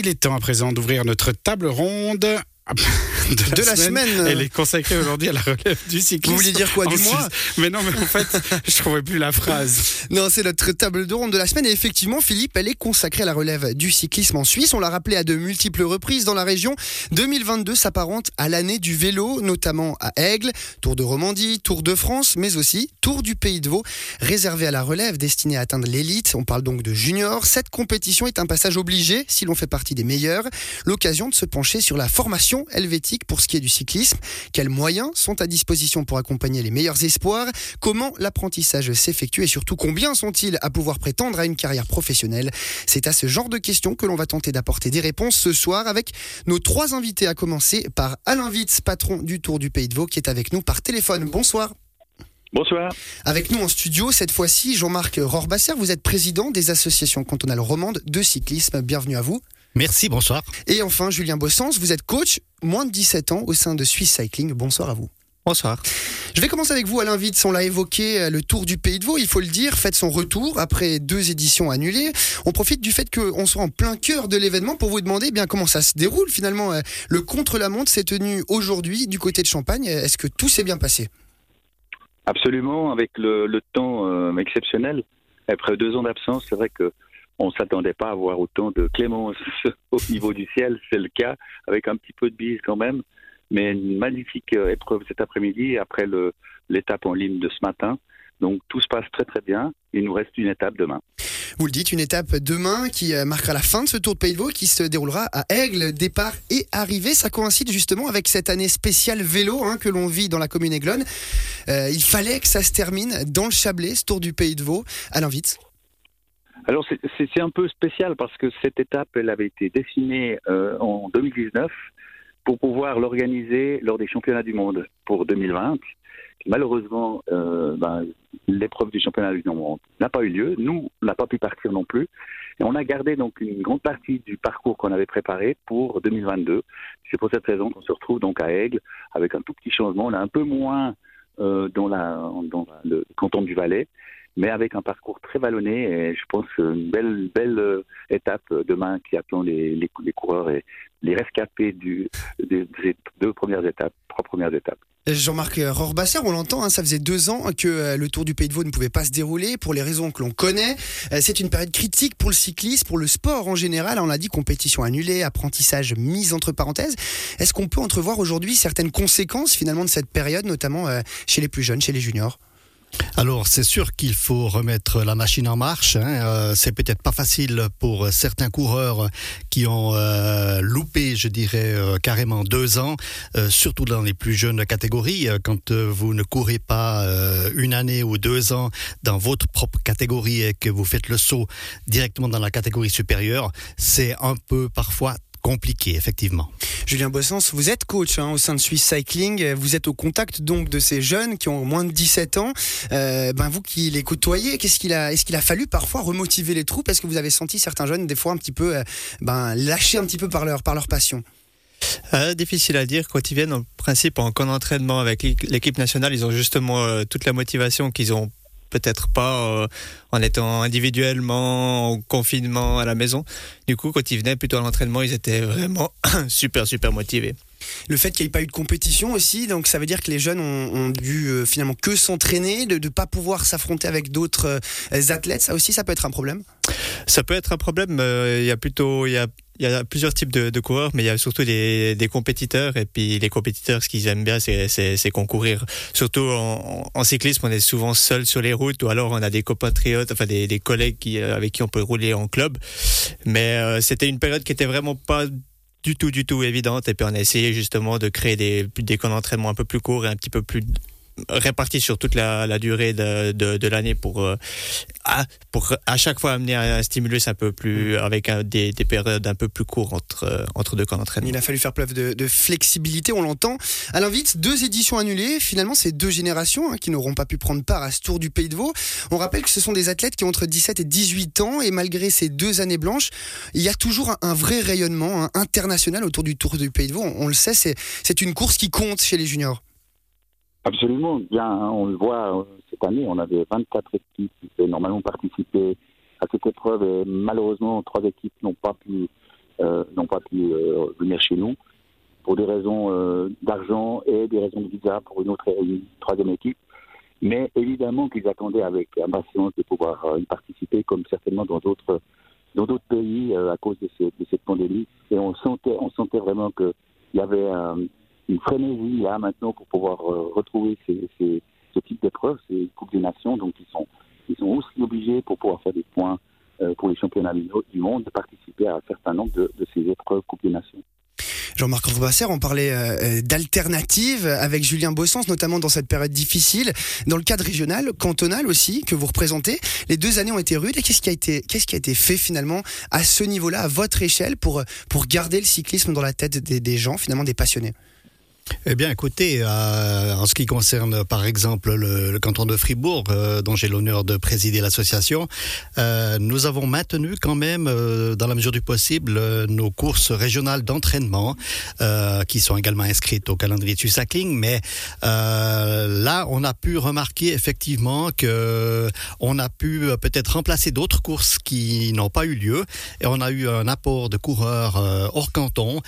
Il est temps à présent d'ouvrir notre table ronde de, la, semaine. Elle est consacrée aujourd'hui à la relève du cyclisme. Vous voulez dire quoi Du mois Mais non, mais en fait, je trouvais plus la phrase. Non, c'est notre table de ronde de la semaine. Et effectivement, Philippe, elle est consacrée à la relève du cyclisme en Suisse. On l'a rappelé à de multiples reprises dans la région. 2022 s'apparente à l'année du vélo, notamment à Aigle, Tour de Romandie, Tour de France, mais aussi Tour du Pays de Vaud, réservé à la relève, destiné à atteindre l'élite. On parle donc de junior. Cette compétition est un passage obligé si l'on fait partie des meilleurs. L'occasion de se pencher sur la formation helvétique pour ce qui est du cyclisme. Quels moyens sont à disposition pour accompagner les meilleurs espoirs? Comment l'apprentissage s'effectue et surtout combien sont-ils à pouvoir prétendre à une carrière professionnelle? C'est à ce genre de questions que l'on va tenter d'apporter des réponses ce soir avec nos trois invités à commencer par Alain Witz, patron du Tour du Pays de Vaud, qui est avec nous par téléphone. Bonsoir. Bonsoir. Avec nous en studio, cette fois-ci, Jean-Marc Rohrbasser, vous êtes président des associations cantonales romandes de cyclisme. Bienvenue à vous. Merci, bonsoir. Et enfin, Julien Bossens, vous êtes coach, moins de 17 ans, au sein de Swiss Cycling. Bonsoir à vous. Bonsoir. Je vais commencer avec vous, Alain Vitz. On l'a évoqué, euh, le Tour du Pays de Vaud, il faut le dire, fait son retour après deux éditions annulées. On profite du fait qu'on soit en plein cœur de l'événement pour vous demander eh bien comment ça se déroule finalement. Euh, le contre-la-montre s'est tenu aujourd'hui du côté de Champagne. Est-ce que tout s'est bien passé? Absolument, avec le, temps euh, exceptionnel. Après deux ans d'absence, c'est vrai que on s'attendait pas à voir autant de clémence au niveau du ciel. C'est le cas, avec un petit peu de bise quand même. Mais une magnifique euh, épreuve cet après-midi après l'étape en ligne de ce matin. Donc tout se passe très très bien. Il nous reste une étape demain. Vous le dites, une étape demain qui euh, marquera la fin de ce Tour de Pays de Vaud qui se déroulera à Aigle, départ et arrivée. Ça coïncide justement avec cette année spéciale vélo hein, que l'on vit dans la commune Aiglone. Euh, il fallait que ça se termine dans le Chablais, ce Tour du Pays de Vaud. Alain Vitz. Alors c'est un peu spécial parce que cette étape, elle avait été dessinée euh, en 2019 pour pouvoir l'organiser lors des championnats du monde pour 2020. Malheureusement, euh, ben, l'épreuve du championnat du monde n'a pas eu lieu. Nous, on n'a pas pu partir non plus. Et on a gardé donc une grande partie du parcours qu'on avait préparé pour 2022. C'est pour cette raison qu'on se retrouve donc à Aigle avec un tout petit changement. On a un peu moins euh, dans, la, dans le canton du Valais mais avec un parcours très vallonné et je pense une belle belle euh, étape demain qui attend les, coureurs et les rescapés des, deux premières étapes, trois premières étapes. Jean-Marc Rohrbasser, on l'entend, hein, ça faisait deux ans que euh, le Tour du Pays de Vaud ne pouvait pas se dérouler pour les raisons que l'on connaît. Euh, c'est une période critique pour le cyclisme, pour le sport en général. On l'a dit, compétition annulée, apprentissage mis entre parenthèses. Est-ce qu'on peut entrevoir aujourd'hui certaines conséquences finalement de cette période, notamment chez les plus jeunes, chez les juniors? Alors, c'est sûr qu'il faut remettre la machine en marche. Hein. Euh, c'est peut-être pas facile pour certains coureurs qui ont euh, loupé, je dirais, euh, carrément deux ans, surtout dans les plus jeunes catégories. Quand vous ne courez pas une année ou deux ans dans votre propre catégorie et que vous faites le saut directement dans la catégorie supérieure, c'est un peu parfois compliqué, effectivement. Julien Bossens, vous êtes coach hein, au sein de Swiss Cycling. Vous êtes au contact donc de ces jeunes qui ont moins de 17 ans. Euh, ben vous qui les côtoyez, qu'est-ce qu'il a, est-ce qu'il a fallu parfois remotiver les troupes? Est-ce que vous avez senti certains jeunes des fois un petit peu, euh, ben lâchés un petit peu par leur par leur passion? Euh, difficile à dire. Quand ils viennent, en principe, en camp d'entraînement avec l'équipe nationale, ils ont justement toute la motivation qu'ils ont peut-être pas euh, en étant individuellement en confinement à la maison. Du coup, quand ils venaient plutôt à l'entraînement, ils étaient vraiment super, super motivés. Le fait qu'il n'y ait pas eu de compétition aussi, donc ça veut dire que les jeunes ont, dû euh, finalement que s'entraîner, de ne pas pouvoir s'affronter avec d'autres euh, athlètes. Ça aussi, ça peut être un problème? Ça peut être un problème. Il y a plutôt... Y a il y a plusieurs types de, coureurs, mais il y a surtout des, compétiteurs. Et puis les compétiteurs, ce qu'ils aiment bien, c'est concourir. Surtout en, cyclisme, on est souvent seul sur les routes, ou alors on a des compatriotes, enfin des, collègues euh, avec qui on peut rouler en club. Mais euh, c'était une période qui était vraiment pas du tout, du tout évidente. Et puis on a essayé justement de créer des, des camps d'entraînement un peu plus courts et un petit peu plus répartis sur toute la, durée de, de, l'année pour, euh, à, pour à chaque fois amener un stimulus un peu plus, mm. avec des, des, périodes un peu plus courtes entre, entre deux camps d'entraînement. Il a fallu faire preuve de, de flexibilité, on l'entend. Alors vite, deux éditions annulées, finalement c'est deux générations hein, qui n'auront pas pu prendre part à ce Tour du Pays de Vaud. On rappelle que ce sont des athlètes qui ont entre 17 et 18 ans et malgré ces deux années blanches, il y a toujours un, vrai rayonnement hein, international autour du Tour du Pays de Vaud. On, on le sait, c'est une course qui compte chez les juniors. Absolument, bien, on le voit euh, cette année, on avait 24 équipes qui normalement participer à cette épreuve et malheureusement trois équipes n'ont pas pu euh, pas pu euh, venir chez nous pour des raisons d'argent et des raisons de visa pour une autre une troisième équipe. Mais évidemment qu'ils attendaient avec impatience de pouvoir y participer, comme certainement dans d'autres dans d'autres pays à cause de, ce- de cette pandémie. Et on sentait on sentait vraiment qu'il y avait euh, une frénésie là maintenant pour pouvoir euh, retrouver ces, ces- ce type d'épreuves, ces coupes des nations. Donc ils sont ils sont aussi obligés pour pouvoir faire des points euh, pour les championnats du monde de participer à un certain nombre de, ces épreuves Coupe des Nations. Jean-Marc Robasser, on parlait euh, d'alternatives avec Julien Bossens, notamment dans cette période difficile. Dans le cadre régional, cantonal aussi, que vous représentez, les deux années ont été rudes. Et qu'est-ce qui a été, qui a été fait finalement à ce niveau-là, à votre échelle, pour, pour garder le cyclisme dans la tête des gens, finalement des passionnés? Eh bien, écoutez, euh, en ce qui concerne, par exemple, le, le canton de Fribourg, euh, dont j'ai l'honneur de présider l'association, euh, nous avons maintenu quand même, euh, dans la mesure du possible, euh, nos courses régionales d'entraînement, euh, qui sont également inscrites au calendrier du cycling. Mais là, on a pu remarquer effectivement que on a pu peut-être remplacer d'autres courses qui n'ont pas eu lieu, et on a eu un apport de coureurs hors canton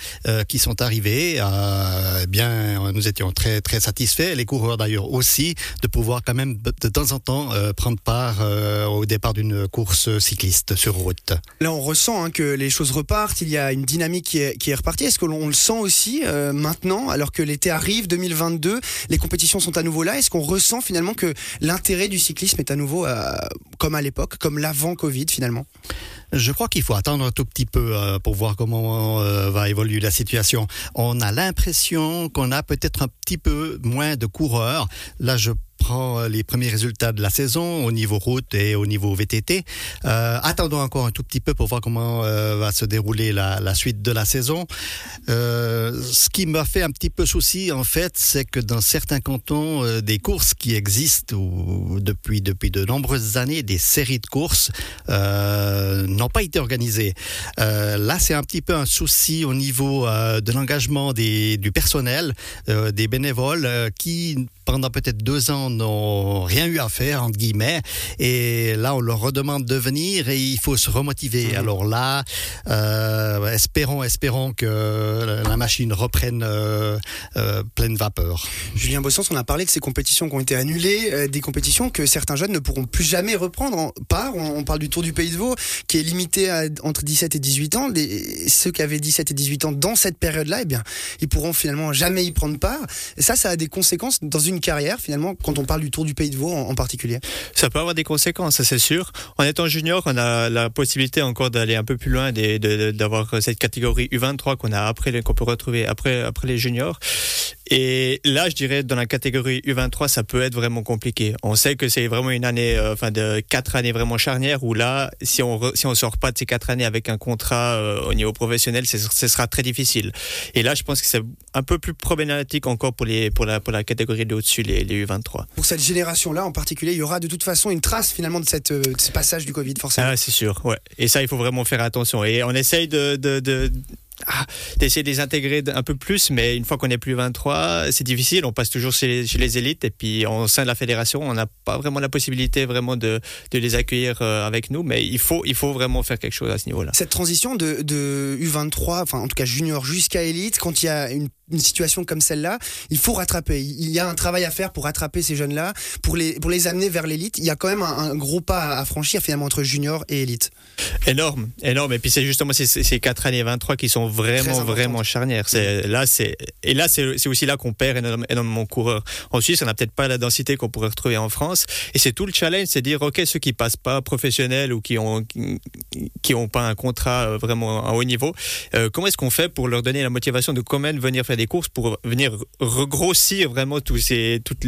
qui sont arrivés. Eh bien, nous étions très très satisfaits. Les coureurs d'ailleurs aussi de pouvoir quand même de temps en temps euh, prendre part euh, au départ d'une course cycliste sur route. Là, on ressent hein, que les choses repartent. Il y a une dynamique qui est, qui est repartie. Est-ce que l'on on le sent aussi euh, maintenant, alors que l'été arrive, 2022, les compétitions sont à nouveau là? Est-ce qu'on ressent finalement que l'intérêt du cyclisme est à nouveau comme à l'époque, comme l'avant Covid finalement? Je crois qu'il faut attendre un tout petit peu pour voir comment va évoluer la situation. On a l'impression qu'on a peut-être un petit peu moins de coureurs. Là, prends les premiers résultats de la saison au niveau route et au niveau VTT. Euh, attendons encore un tout petit peu pour voir comment euh, va se dérouler la, suite de la saison. Euh, ce qui m'a fait un petit peu souci, en fait, c'est que dans certains cantons, euh, des courses qui existent depuis depuis de nombreuses années, des séries de courses euh, n'ont pas été organisées. Euh, là, c'est un petit peu un souci au niveau euh, de l'engagement du personnel, euh, des bénévoles euh, qui pendant peut-être deux ans n'ont rien eu à faire entre guillemets et là on leur redemande de venir et il faut se remotiver. Alors là, euh, espérons espérons que la machine reprenne euh, euh, pleine vapeur. Julien Bossens, on a parlé de ces compétitions qui ont été annulées, euh, des compétitions que certains jeunes ne pourront plus jamais reprendre en part. On, on parle du Tour du Pays de Vaud, qui est limité à entre 17 et 18 ans. Les- ceux qui avaient 17 et 18 ans dans cette période-là, eh bien, ils pourront finalement jamais y prendre part. Et ça, ça a des conséquences dans une carrière, finalement, quand on parle du Tour du Pays de Vaud en, particulier. Ça peut avoir des conséquences, c'est sûr. En étant junior, on a la possibilité encore d'aller un peu plus loin, d'avoir cette catégorie U23 qu'on a après, qu'on peut retrouver après les juniors. Et là, je dirais, dans la catégorie U23, ça peut être vraiment compliqué. On sait que c'est vraiment une année, euh, enfin, de quatre années vraiment charnières où là, si on, re- si on sort pas de ces quatre années avec un contrat euh, au niveau professionnel, ce sera très difficile. Et là, je pense que c'est un peu plus problématique encore pour les, pour la, pour la catégorie de au-dessus, les, les U23. Pour cette génération-là en particulier, il y aura de toute façon une trace finalement de, cette, euh, de ce passage du Covid, forcément. Ah, c'est sûr, ouais. Et ça, il faut vraiment faire attention. Et on essaye de, de, de- ah, d'essayer de les intégrer un peu plus, mais une fois qu'on est plus 23, c'est difficile. On passe toujours chez les, chez les élites et puis au sein de la fédération, on n'a pas vraiment la possibilité vraiment de, de les accueillir euh, avec nous, mais il faut, il faut vraiment faire quelque chose à ce niveau-là. Cette transition de, de U23, enfin en tout cas junior jusqu'à élite, quand il y a une, une situation comme celle-là, il faut rattraper. Il y a un travail à faire pour rattraper ces jeunes-là, pour les, pour les amener vers l'élite. Il y a quand même un, un gros pas à franchir finalement entre junior et élite. Énorme, énorme. Et puis c'est justement ces, ces 4 années 23 qui sont vraiment, vraiment charnières. C'est, là, c'est, et là, c'est, c'est aussi là qu'on perd énormément, énormément de coureurs. En Suisse, on n'a peut-être pas la densité qu'on pourrait retrouver en France. Et c'est tout le challenge, c'est dire, OK, ceux qui passent pas professionnels ou qui ont, qui ont pas un contrat euh, vraiment à haut niveau, euh, comment est-ce qu'on fait pour leur donner la motivation de quand même venir faire des courses pour venir regrossir vraiment tous ces, toutes,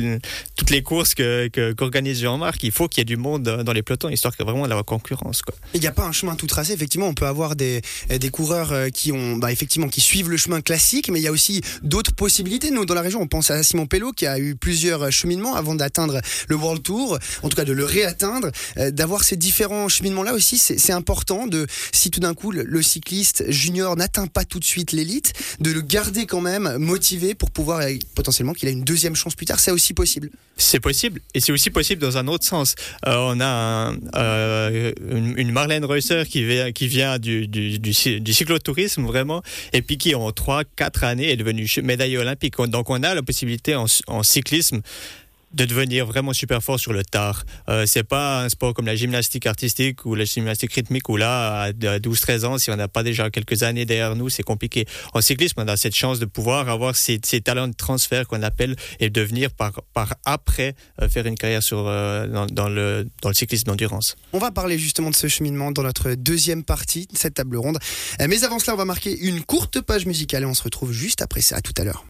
toutes les courses que, que, qu'organise Jean-Marc? Il faut qu'il y ait du monde dans les pelotons, histoire qu'il y ait vraiment de la concurrence, quoi. Il n'y a pas un chemin tout tracé. Effectivement, on peut avoir des, des coureurs euh, qui ont, bah, effectivement, qui suivent le chemin classique, mais il y a aussi d'autres possibilités. Nous, dans la région, on pense à Simon Pello qui a eu plusieurs cheminements avant d'atteindre le World Tour, en tout cas de le réatteindre. Euh, D'avoir ces différents cheminements-là aussi, c'est important de, si tout d'un coup le cycliste junior n'atteint pas tout de suite l'élite, de le garder quand même motivé pour pouvoir euh, potentiellement qu'il ait une deuxième chance plus tard. C'est aussi possible. C'est possible, et c'est aussi possible dans un autre sens. Euh, on a euh, une, une, Marlène Reusser qui vient, qui vient du, du, du, du, cyclotourisme vraiment, et puis qui en 3-4 années est devenue médaille olympique. Donc on a la possibilité en, en cyclisme de devenir vraiment super fort sur le tard. Euh, c'est pas un sport comme la gymnastique artistique ou la gymnastique rythmique où là, à 12-13 ans, si on n'a pas déjà quelques années derrière nous, c'est compliqué. En cyclisme, on a cette chance de pouvoir avoir ces, talents de transfert qu'on appelle et devenir par, par après euh, faire une carrière sur, euh, dans, dans, le, dans le cyclisme d'endurance. On va parler justement de ce cheminement dans notre deuxième partie de cette table ronde. Mais avant cela, on va marquer une courte page musicale et on se retrouve juste après ça. À tout à l'heure.